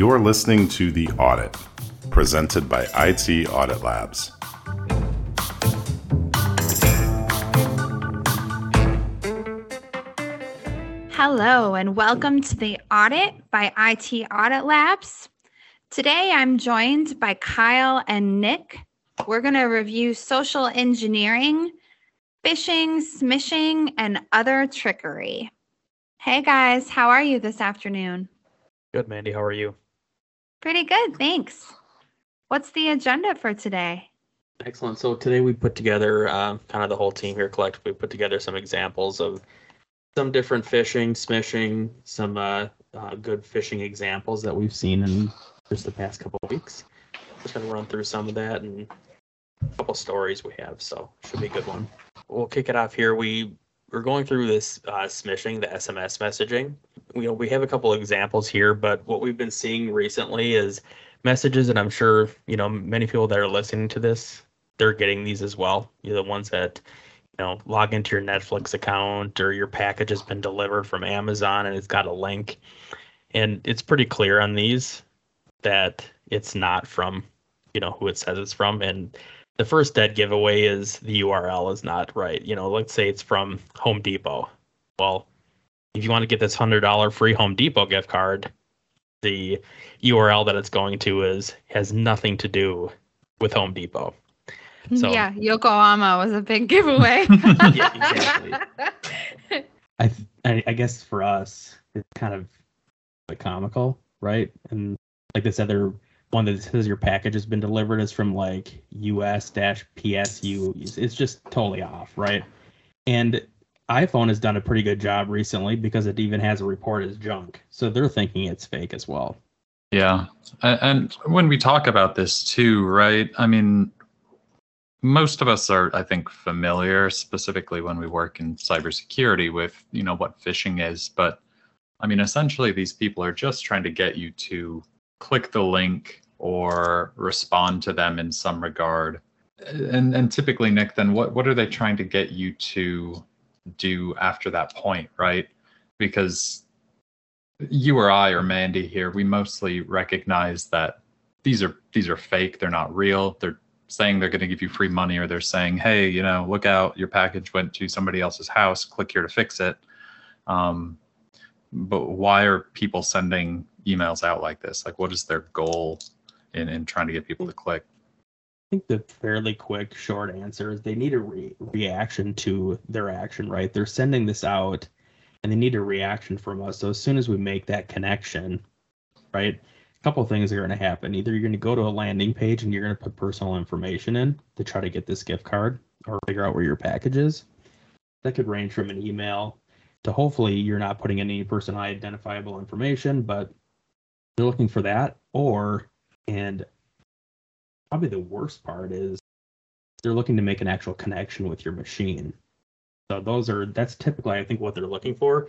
You're listening to The Audit, presented by IT Audit Labs. Hello, and welcome to The Audit by IT Audit Labs. Today I'm joined by Kyle and Nick. We're going to review social engineering, phishing, smishing, and other trickery. Hey guys, how are you this afternoon? Good, Mandy. How are you? Pretty good, thanks. What's the agenda for today? Excellent. So today we put together, uh, kind of the whole team here collectively put together some examples of some different phishing, smishing, some uh, uh, good phishing examples that we've seen in just the past couple of weeks. Just gonna run through some of that and a couple stories we have, so should be a good one. We'll kick it off here. We we're going through this uh, smishing, the SMS messaging. We we have a couple of examples here, but what we've been seeing recently is messages, and I'm sure you know many people that are listening to this, they're getting these as well. You're the ones that you know log into your Netflix account or your package has been delivered from Amazon and it's got a link, and it's pretty clear on these that it's not from you know who it says it's from. And the first dead giveaway is the url is not right. You know let's say it's from home depot. Well if you want to get this hundred dollar free home depot gift card the url that it's going to is has nothing to do with home depot So, yeah, Yokohama was a big giveaway. yeah, exactly. I, th- I I guess for us it's kind of like comical, right? And like this other one that says your package has been delivered is from like US dash PSU. It's just totally off, right? And iPhone has done a pretty good job recently because it even has a report as junk. So they're thinking it's fake as well. Yeah. And when we talk about this too, right? I mean, most of us are, I think, familiar, specifically when we work in cybersecurity, with you know what phishing is. But I mean, essentially, these people are just trying to get you to click the link or respond to them in some regard. And and typically, Nick, then what what are they trying to get you to do after that point, right? Because you or I or Mandy here, we mostly recognize that these are these are fake. They're not real. They're saying they're going to give you free money, or they're saying, hey, you know, look out, your package went to somebody else's house. Click here to fix it. Um, but why are people sending emails out like this? Like, what is their goal in in trying to get people to click? I think the fairly quick, short answer is they need a re- reaction to their action, right? They're sending this out and they need a reaction from us. So as soon as we make that connection, right, a couple things are going to happen. Either you're going to go to a landing page and you're going to put personal information in to try to get this gift card or figure out where your package is. That could range from an email to hopefully you're not putting any personal identifiable information, but they're looking for that. Or, and probably the worst part is they're looking to make an actual connection with your machine. So those are that's typically I think what they're looking for.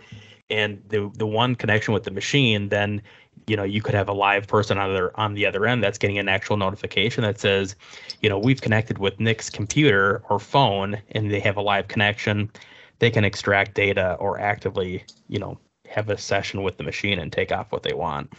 And the the one connection with the machine, then you know you could have a live person on the other on the other end that's getting an actual notification that says, you know, we've connected with Nick's computer or phone, and they have a live connection. They can extract data or actively, you know, have a session with the machine and take off what they want.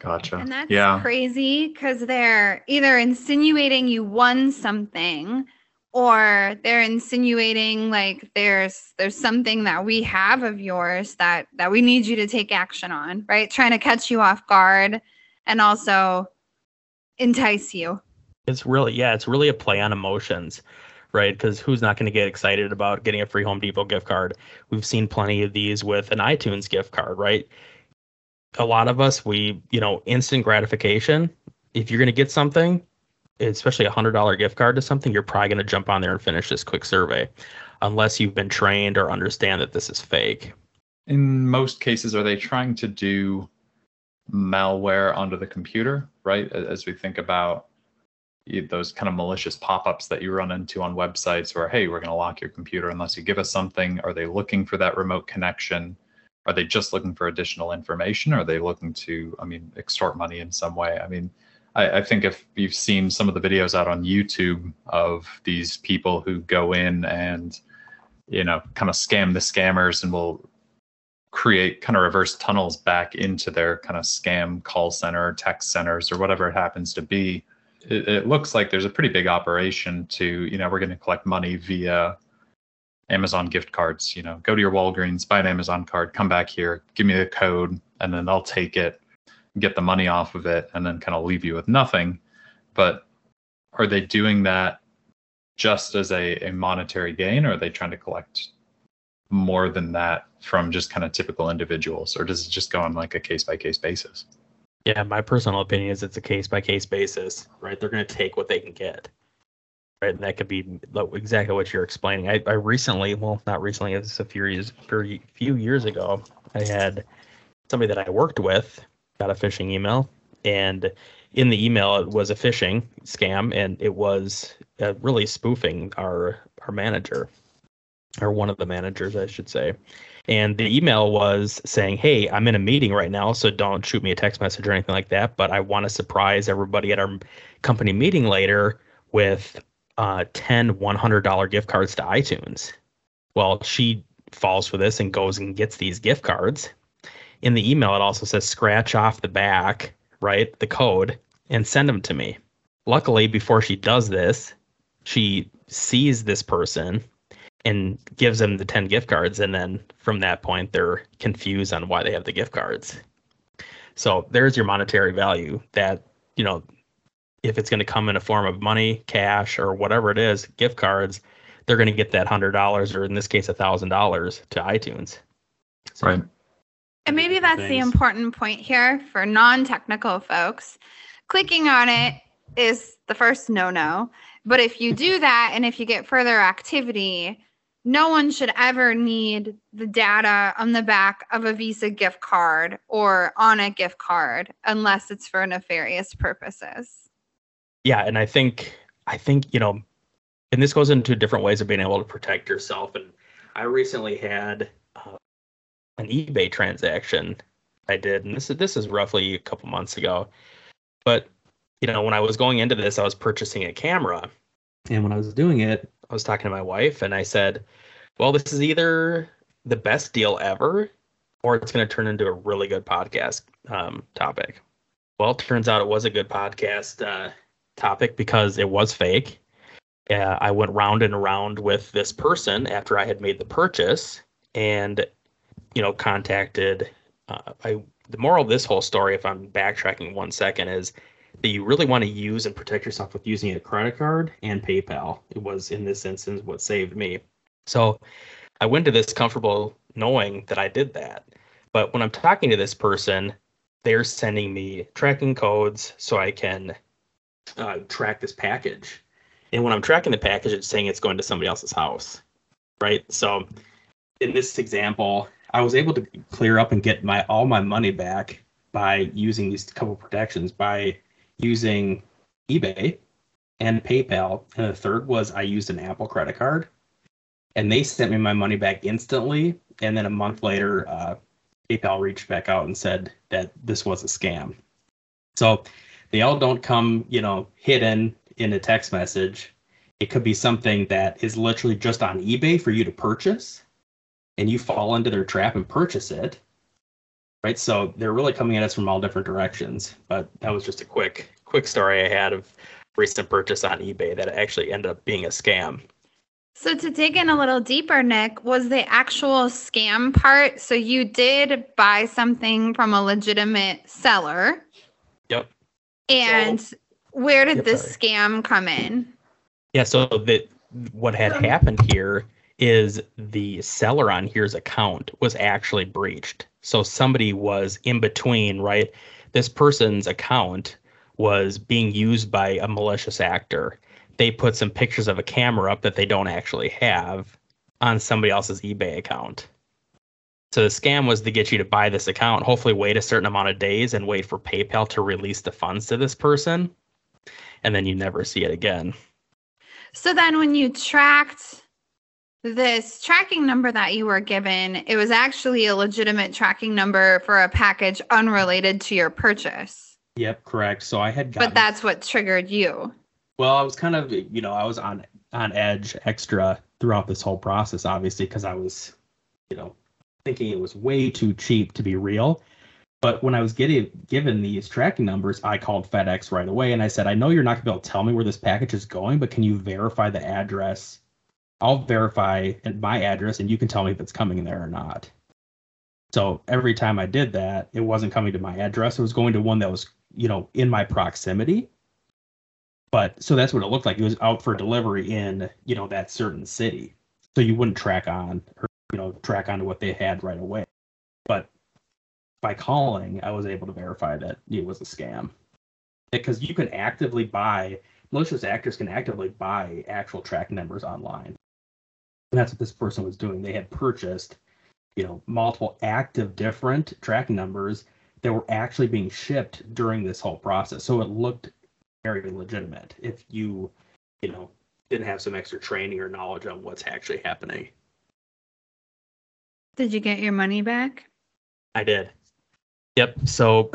Gotcha. and that's yeah. crazy because they're either insinuating you won something or they're insinuating like there's there's something that we have of yours that that we need you to take action on right trying to catch you off guard and also entice you It's really yeah, it's really a play on emotions, right? Because who's not going to get excited about getting a free Home Depot gift card? We've seen plenty of these with an iTunes gift card, right? A lot of us, we you know, instant gratification. If you're going to get something, especially a hundred dollar gift card to something, you're probably going to jump on there and finish this quick survey, unless you've been trained or understand that this is fake. in most cases are they trying to do malware onto the computer right as we think about those kind of malicious pop-ups that you run into on websites where hey we're going to lock your computer unless you give us something are they looking for that remote connection are they just looking for additional information or are they looking to i mean extort money in some way i mean I, I think if you've seen some of the videos out on youtube of these people who go in and you know kind of scam the scammers and will create kind of reverse tunnels back into their kind of scam call center, text centers, or whatever it happens to be. It, it looks like there's a pretty big operation to, you know, we're going to collect money via Amazon gift cards. You know, go to your Walgreens, buy an Amazon card, come back here, give me the code, and then I'll take it, get the money off of it, and then kind of leave you with nothing. But are they doing that just as a, a monetary gain, or are they trying to collect more than that from just kind of typical individuals, or does it just go on like a case by case basis? Yeah, my personal opinion is it's a case by case basis, right? They're going to take what they can get, right? And that could be exactly what you're explaining. I, I recently, well, not recently, it's a few years, few years ago, I had somebody that I worked with got a phishing email, and in the email it was a phishing scam, and it was uh, really spoofing our our manager or one of the managers, I should say. And the email was saying, Hey, I'm in a meeting right now, so don't shoot me a text message or anything like that. But I want to surprise everybody at our company meeting later with uh, 10 $100 gift cards to iTunes. Well, she falls for this and goes and gets these gift cards. In the email, it also says scratch off the back, right? The code and send them to me. Luckily, before she does this, she sees this person and gives them the 10 gift cards and then from that point they're confused on why they have the gift cards so there's your monetary value that you know if it's going to come in a form of money cash or whatever it is gift cards they're going to get that hundred dollars or in this case a thousand dollars to itunes so, right and maybe that's things. the important point here for non-technical folks clicking on it is the first no-no but if you do that and if you get further activity no one should ever need the data on the back of a Visa gift card or on a gift card unless it's for nefarious purposes. Yeah, and I think I think, you know, and this goes into different ways of being able to protect yourself and I recently had uh, an eBay transaction I did and this is this is roughly a couple months ago. But you know, when I was going into this, I was purchasing a camera. And when I was doing it, I was talking to my wife and I said, well, this is either the best deal ever or it's going to turn into a really good podcast um, topic. Well, it turns out it was a good podcast uh, topic because it was fake. Uh, I went round and around with this person after I had made the purchase and, you know, contacted. Uh, I the moral of this whole story, if I'm backtracking one second, is that you really want to use and protect yourself with using a credit card and PayPal. It was in this instance what saved me. So I went to this comfortable knowing that I did that. But when I'm talking to this person, they're sending me tracking codes so I can uh, track this package. And when I'm tracking the package, it's saying it's going to somebody else's house, right? So in this example, I was able to clear up and get my all my money back by using these couple protections by using eBay and PayPal. And the third was I used an Apple credit card, and they sent me my money back instantly. And then a month later, uh, PayPal reached back out and said that this was a scam. So they all don't come, you know, hidden in a text message. It could be something that is literally just on eBay for you to purchase, and you fall into their trap and purchase it right? So they're really coming at us from all different directions. But that was just a quick quick story I had of recent purchase on eBay that actually ended up being a scam. So to dig in a little deeper, Nick, was the actual scam part? So you did buy something from a legitimate seller. Yep. And so, where did yep, this sorry. scam come in? Yeah, so that what had um, happened here is the seller on here's account was actually breached. So somebody was in between, right? This person's account was being used by a malicious actor. They put some pictures of a camera up that they don't actually have on somebody else's eBay account. So the scam was to get you to buy this account, hopefully wait a certain amount of days and wait for PayPal to release the funds to this person. And then you never see it again. So then when you tracked this tracking number that you were given, it was actually a legitimate tracking number for a package unrelated to your purchase. Yep, correct. So I had gotten, But that's what triggered you. Well, I was kind of, you know, I was on on edge extra throughout this whole process obviously because I was, you know, thinking it was way too cheap to be real. But when I was getting given these tracking numbers, I called FedEx right away and I said, I know you're not gonna be able to tell me where this package is going, but can you verify the address? I'll verify my address and you can tell me if it's coming there or not. So every time I did that, it wasn't coming to my address. It was going to one that was, you know, in my proximity. But so that's what it looked like. It was out for delivery in, you know, that certain city. So you wouldn't track on you know, track onto what they had right away. But by calling, I was able to verify that it was a scam. Because you can actively buy, malicious actors can actively buy actual track numbers online. And that's what this person was doing. They had purchased you know multiple active different track numbers that were actually being shipped during this whole process so it looked very legitimate if you you know didn't have some extra training or knowledge on what's actually happening Did you get your money back? I did. Yep. So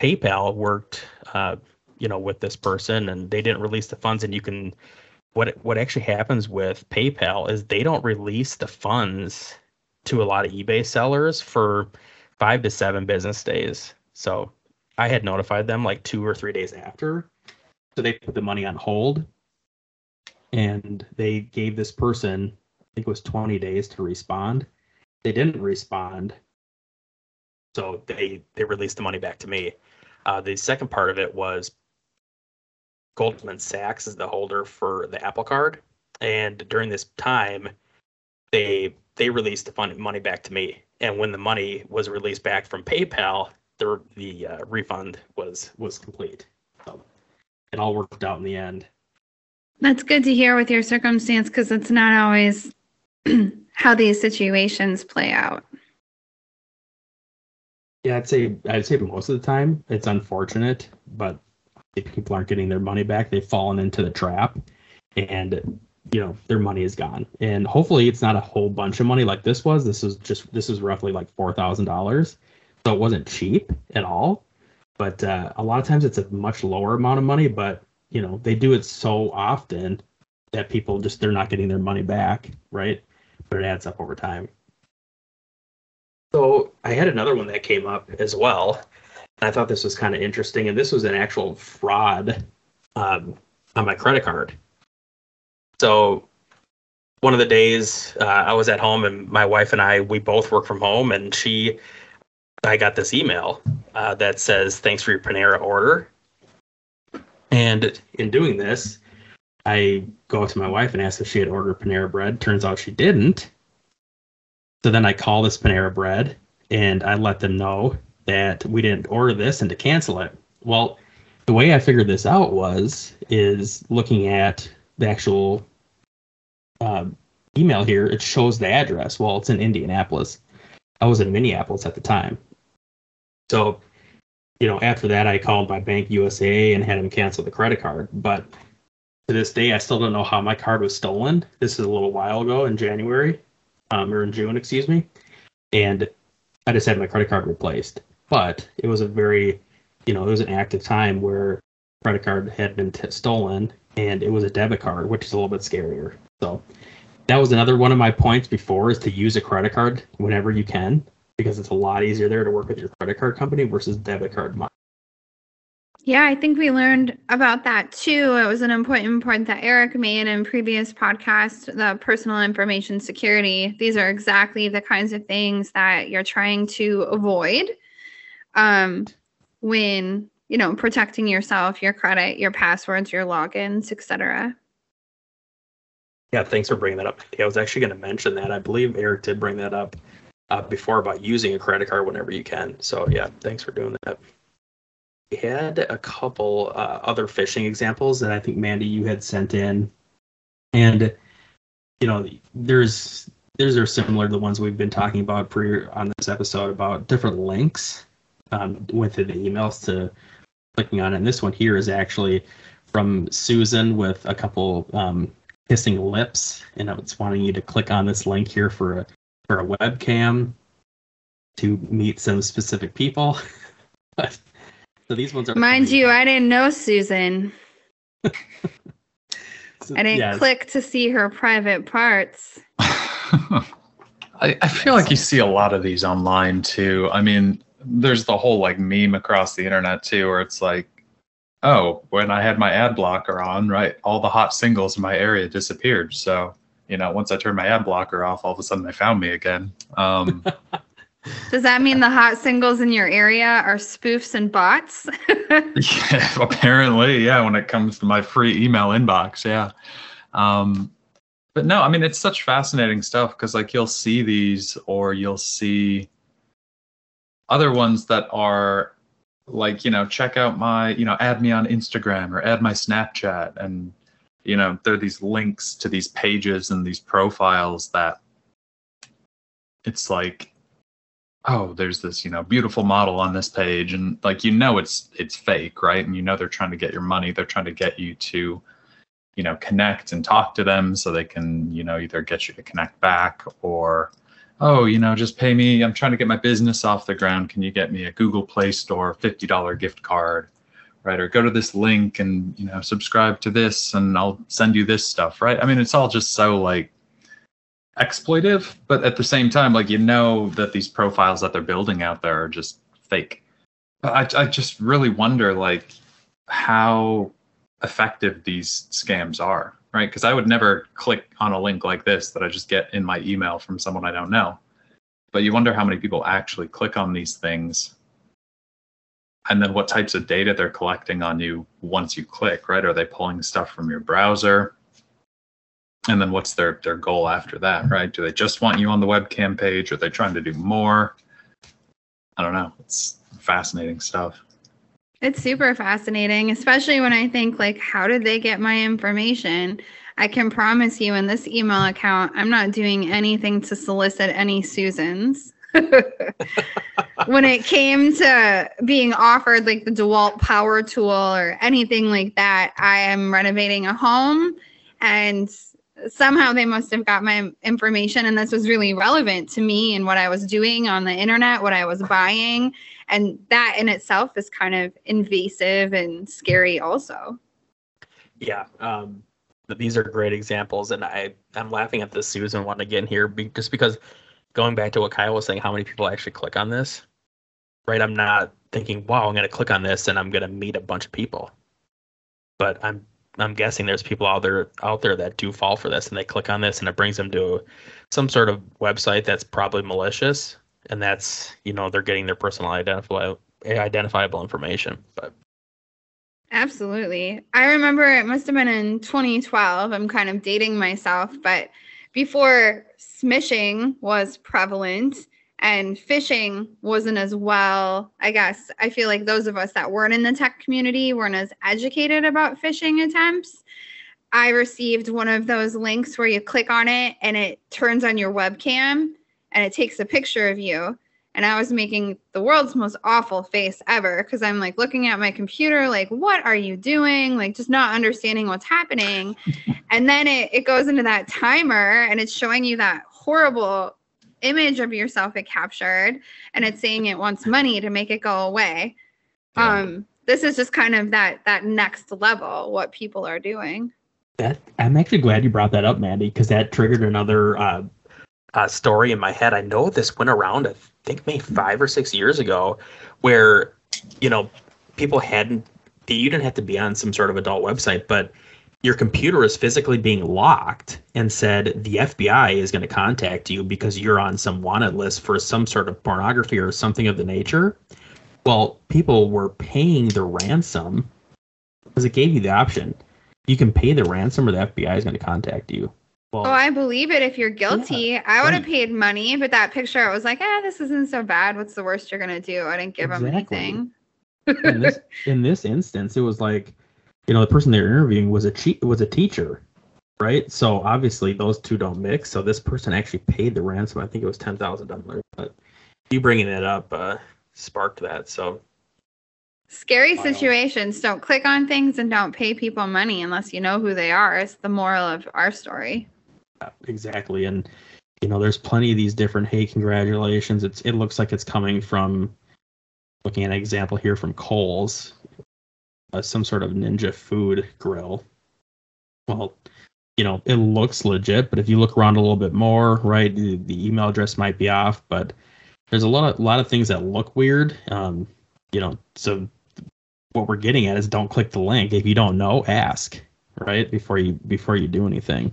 PayPal worked, uh, you know, with this person, and they didn't release the funds. And you can, what what actually happens with PayPal is they don't release the funds to a lot of eBay sellers for five to seven business days. So I had notified them like two or three days after. So they put the money on hold, and they gave this person, I think it was 20 days to respond. They didn't respond so they they released the money back to me. Uh, the second part of it was Goldman Sachs is the holder for the Apple Card, and during this time, they they released the fund, money back to me. And when the money was released back from PayPal, the the uh, refund was was complete. So it all worked out in the end. That's good to hear with your circumstance because it's not always how these situations play out. Yeah, I'd say I'd say most of the time it's unfortunate, but if people aren't getting their money back, they've fallen into the trap, and you know their money is gone. And hopefully, it's not a whole bunch of money like this was. This is just this is roughly like four thousand dollars, so it wasn't cheap at all. But uh, a lot of times it's a much lower amount of money, but you know they do it so often that people just they're not getting their money back, right? But it adds up over time. So I had another one that came up as well. I thought this was kind of interesting. And this was an actual fraud um, on my credit card. So one of the days uh, I was at home and my wife and I, we both work from home. And she, I got this email uh, that says, thanks for your Panera order. And in doing this, I go to my wife and ask if she had ordered Panera bread. Turns out she didn't. So then I call this Panera Bread and I let them know that we didn't order this and to cancel it. Well, the way I figured this out was is looking at the actual uh, email here. It shows the address. Well, it's in Indianapolis. I was in Minneapolis at the time. So, you know, after that, I called my bank USA and had them cancel the credit card. But to this day, I still don't know how my card was stolen. This is a little while ago in January um, or in June, excuse me, and I just had my credit card replaced. But it was a very, you know, it was an active time where credit card had been t- stolen, and it was a debit card, which is a little bit scarier. So that was another one of my points before is to use a credit card whenever you can because it's a lot easier there to work with your credit card company versus debit card money. Yeah, I think we learned about that too. It was an important point that Eric made in previous podcast, the personal information security. These are exactly the kinds of things that you're trying to avoid um, when, you know, protecting yourself, your credit, your passwords, your logins, etc. Yeah, thanks for bringing that up. I was actually going to mention that. I believe Eric did bring that up uh, before about using a credit card whenever you can. So yeah, thanks for doing that we had a couple uh, other phishing examples that I think Mandy you had sent in, and you know there's these are similar to the ones we've been talking about pre on this episode about different links um, within the emails to clicking on it. And this one here is actually from Susan with a couple um, kissing lips, and it's wanting you to click on this link here for a for a webcam to meet some specific people. but so these ones are. Mind you, I didn't know Susan. so, I didn't click to see her private parts. I, I feel like you see a lot of these online too. I mean, there's the whole like meme across the internet too, where it's like, oh, when I had my ad blocker on, right, all the hot singles in my area disappeared. So, you know, once I turned my ad blocker off, all of a sudden they found me again. Um, Does that mean the hot singles in your area are spoofs and bots? yeah, apparently, yeah. When it comes to my free email inbox, yeah. Um, but no, I mean it's such fascinating stuff because like you'll see these, or you'll see other ones that are like you know check out my you know add me on Instagram or add my Snapchat, and you know there are these links to these pages and these profiles that it's like oh there's this you know beautiful model on this page. And like you know it's it's fake right? And you know they're trying to get your money. They're trying to get you to you know connect and talk to them so they can you know either get you to connect back or oh you know just pay me. I'm trying to get my business off the ground. Can you get me a google play store $50 gift card right? Or go to this link and you know subscribe to this and i'll send you this stuff right? I mean it's all just so like exploitive, but at the same time, like you know that these profiles that they're building out there are just fake. But I, I just really wonder like how effective these scams are, right? Because I would never click on a link like this that I just get in my email from someone I don't know. But you wonder how many people actually click on these things and then what types of data they're collecting on you once you click, right? Are they pulling stuff from your browser? And then what's their their goal after that right? Do they just want you on the webcam page? Are they trying to do more? I don't know. It's fascinating stuff. It's super fascinating, especially when I think like how did they get my information? I can promise you in this email account, I'm not doing anything to solicit any Susans. when it came to being offered like the DeWalt power tool or anything like that, I am renovating a home and somehow they must have got my information and this was really relevant to me and what I was doing on the internet, what I was buying. And that in itself is kind of invasive and scary also. Yeah. Um, these are great examples. And I, I'm laughing at the Susan one again here be- just because going back to what Kyle was saying, how many people actually click on this, right? I'm not thinking, wow, I'm going to click on this and I'm going to meet a bunch of people. But I'm I'm guessing there's people out there out there that do fall for this and they click on this and it brings them to some sort of website that's probably malicious and that's you know they're getting their personal identifiable identifiable information. But Absolutely. I remember it must have been in 2012. I'm kind of dating myself, but before smishing was prevalent and phishing wasn't as well, I guess. I feel like those of us that weren't in the tech community weren't as educated about phishing attempts. I received one of those links where you click on it and it turns on your webcam and it takes a picture of you and I was making the world's most awful face ever because I'm like looking at my computer, like, what are you doing? Like, just not understanding what's happening. and then it, it goes into that timer and it's showing you that horrible image of yourself it captured and it's saying it wants money to make it go away. Yeah. Um, this is just kind of that that next level what people are doing. That I'm actually glad you brought that up, Mandy, because that triggered another uh, uh, story in my head. I know this went around, I think maybe five or six years ago, where, you know, people hadn't, you didn't have to be on some sort of adult website, but your computer is physically being locked and said the FBI is going to contact you because you're on some wanted list for some sort of pornography or something of the nature. Well, people were paying the ransom because it gave you the option. You can pay the ransom or the FBI is going to contact you. Well, Oh, I believe it if you're guilty. I would have right. paid money, but that picture, I was like, ah, this isn't so bad. What's the worst you're gonna do? I didn't give them Exactly. anything. in this in this instance, it was like, you know, the person they're interviewing was a che- was a teacher, right? So obviously those two don't mix. So this person actually paid the ransom. I think it was ten thousand dollars. But you bringing it up uh, sparked that. So Scary Wow. situations. Don't click on things and don't pay people money unless you know who they are. It's the moral of our story. yeah, exactly, and you know, there's plenty of these different. Hey, congratulations! It's it looks like it's coming from. Looking at an example here from Kohl's, uh, some sort of Ninja Foodi grill. Well, you know, it looks legit, but if you look around a little bit more, right, the, the email address might be off, but there's a lot of a lot of things that look weird. Um, you know, so what we're getting at is don't click the link if you don't know, ask, right, before you before you do anything.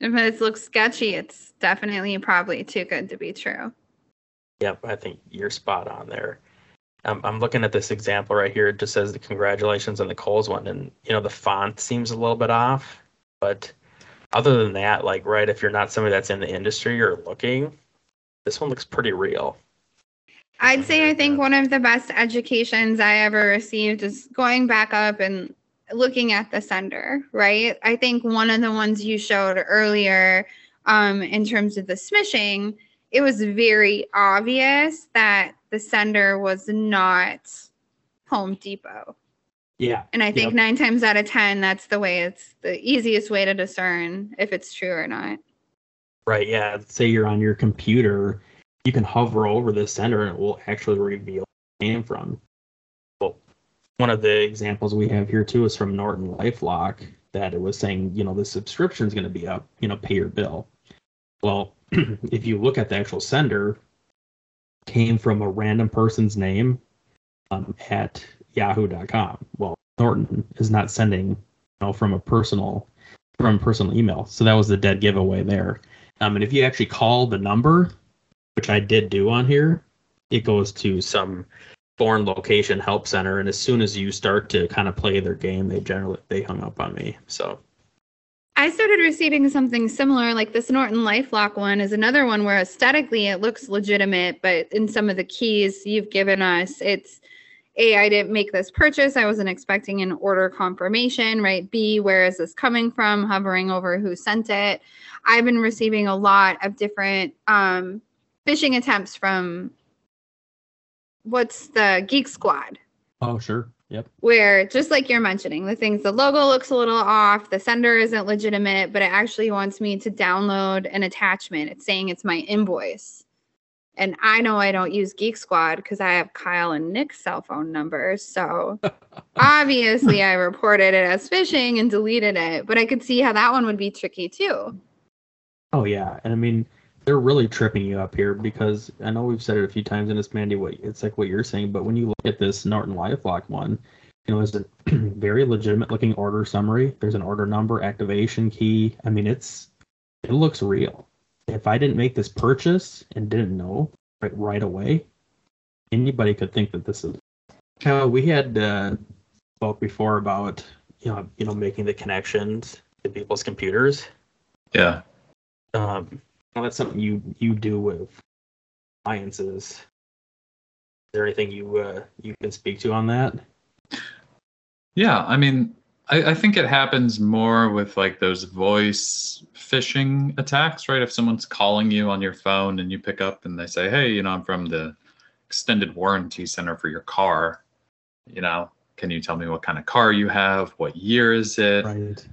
If it looks sketchy, it's definitely probably too good to be true. Yep, I think you're spot on there. Um, I'm looking at this example right here. It just says the congratulations on the Kohl's one, and you know the font seems a little bit off, but other than that, like right, if you're not somebody that's in the industry or looking, this one looks pretty real. I'd say I think one of the best educations I ever received is going back up and looking at the sender, right? I think one of the ones you showed earlier um, in terms of the smishing, it was very obvious that the sender was not Home Depot. Yeah. And I think Yep. nine times out of 10, that's the way it's the easiest way to discern if it's true or not. Right? Yeah. Say you're on your computer, you can hover over the sender and it will actually reveal where it came from. Well, one of the examples we have here too is from Norton LifeLock that it was saying, you know, the subscription is going to be up, you know, pay your bill. Well, if you look at the actual sender, came from a random person's name um, at yahoo.com. Well, Norton is not sending, you know, from a personal from personal email. So that was the dead giveaway there. Um, and if you actually call the number, which I did do on here, it goes to some foreign location help center. And as soon as you start to kind of play their game, they generally they hung up on me. So I started receiving something similar, like this Norton LifeLock one is another one where aesthetically it looks legitimate, but in some of the keys you've given us, it's A, I didn't make this purchase. I wasn't expecting an order confirmation, right? B, where is this coming from? Hovering over who sent it. I've been receiving a lot of different um, phishing attempts from what's the Geek Squad oh sure, yep. where just like you're mentioning the things the logo looks a little off the sender isn't legitimate but it actually wants me to download an attachment. It's saying it's my invoice. And i know i don't use geek squad because i have kyle and nick's cell phone numbers so obviously i reported it as phishing and deleted it but i could see how that one would be tricky too. Oh yeah, and I mean they're really tripping you up here because I know we've said it a few times in this Mandy. What it's like what you're saying, but when you look at this Norton LifeLock one, you know, it's a very legitimate looking order summary. There's an order number, activation key. I mean, it's it looks real. If I didn't make this purchase and didn't know right right away, anybody could think that this is. Uh, we had uh, spoke before about you know you know, making the connections to people's computers. Yeah. Um, well, that's something you you do with alliances. is there anything you uh, You can speak to on that. Yeah, I mean, I, I think it happens more with like those voice phishing attacks, right? If someone's calling you on your phone and you pick up and they say, "Hey, you know, I'm from the extended warranty center for your car. You know, can you tell me what kind of car you have? What year is it? Right.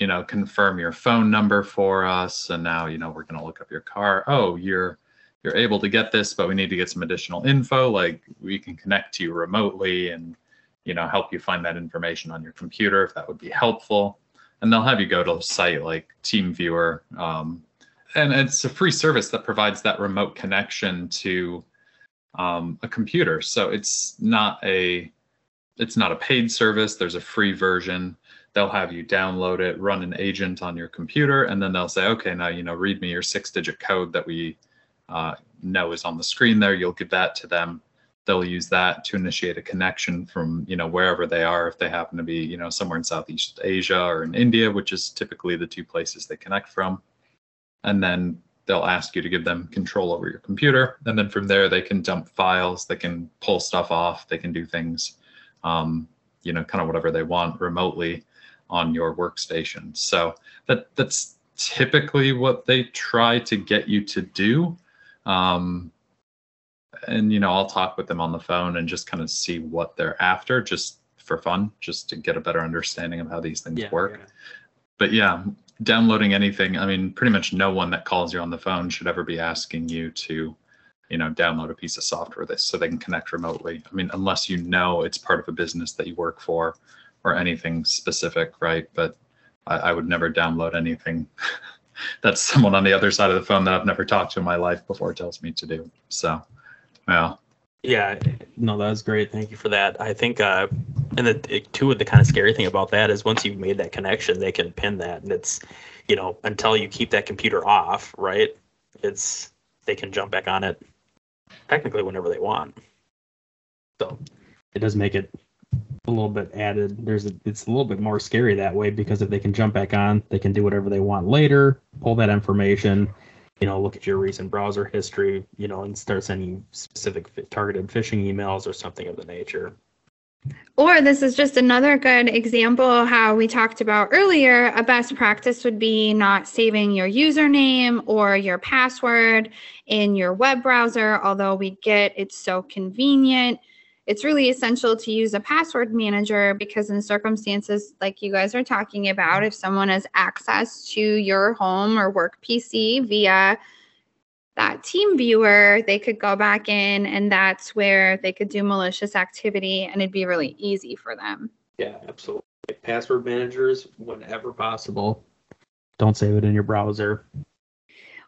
You know, confirm your phone number for us. And now, you know, we're gonna look up your car. Oh, you're you're able to get this, but we need to get some additional info. Like we can connect to you remotely and you know help you find that information on your computer if that would be helpful and they'll have you go to a site like teamviewer um, and it's a free service that provides that remote connection to um, a computer so it's not a it's not a paid service there's a free version they'll have you download it run an agent on your computer and then they'll say okay now you know read me your six digit code that we uh, know is on the screen there. You'll give that to them. They'll use that to initiate a connection from you know wherever they are. If they happen to be you know somewhere in southeast asia or in india which is typically the two places they connect from and then they'll ask you to give them control over your computer and then from there they can dump files they can pull stuff off they can do things um, you know kind of whatever they want remotely on your workstation. So that that's typically what they try to get you to do. Um, and you know i'll talk with them on the phone and just kind of see what they're after just for fun just to get a better understanding of how these things work. but yeah downloading anything i mean pretty much no one that calls you on the phone should ever be asking you to you know download a piece of software that so they can connect remotely. I mean unless you know it's part of a business that you work for or anything specific right but I, I would never download anything that someone on the other side of the phone that I've never talked to in my life before tells me to do. So, yeah. Yeah, no, that was great. Thank you for that. I think, uh, and the two of the kind of scary thing about that is once you've made that connection, they can pin that, and it's, you know, until you keep that computer off, right? It's they can jump back on it, technically whenever they want. So, It does make it a little bit added. There's a, it's a little bit more scary that way because if they can jump back on, they can do whatever they want later, pull that information, you know, look at your recent browser history, you know, and start sending specific targeted phishing emails or something of the nature. Or this is just another good example how we talked about earlier. A best practice would be not saving your username or your password in your web browser, although we get it's so convenient. It's really essential to use a password manager because, in circumstances like you guys are talking about, if someone has access to your home or work PC via that team viewer, they could go back in and that's where they could do malicious activity and it'd be really easy for them. Yeah, absolutely. Password managers, whenever possible. Don't save it in your browser.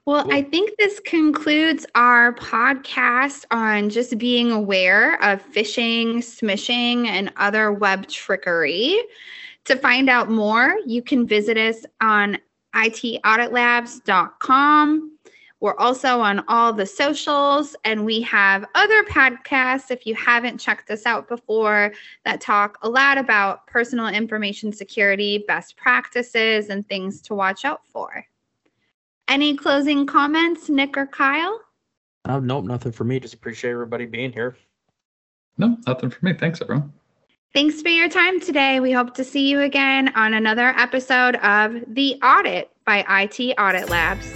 Well, Cool. I think this concludes our podcast on just being aware of phishing, smishing, and other web trickery. To find out more, you can visit us on itauditlabs.com. We're also on all the socials, and we have other podcasts, if you haven't checked us out before, that talk a lot about personal information security, best practices, and things to watch out for. Any closing comments, Nick or Kyle? uh, nope, nothing for me. Just appreciate everybody being here. No, nothing for me. Thanks, everyone. Thanks for your time today. We hope to see you again on another episode of The Audit by IT Audit Labs.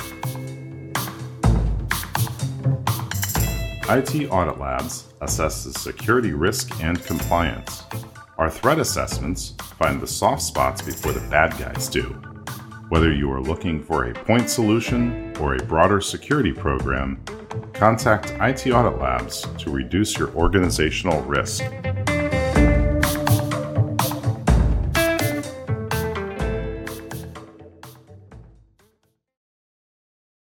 IT Audit Labs assesses security risk and compliance. Our threat assessments find the soft spots before the bad guys do. Whether you are looking for a point solution or a broader security program, contact IT Audit Labs to reduce your organizational risk.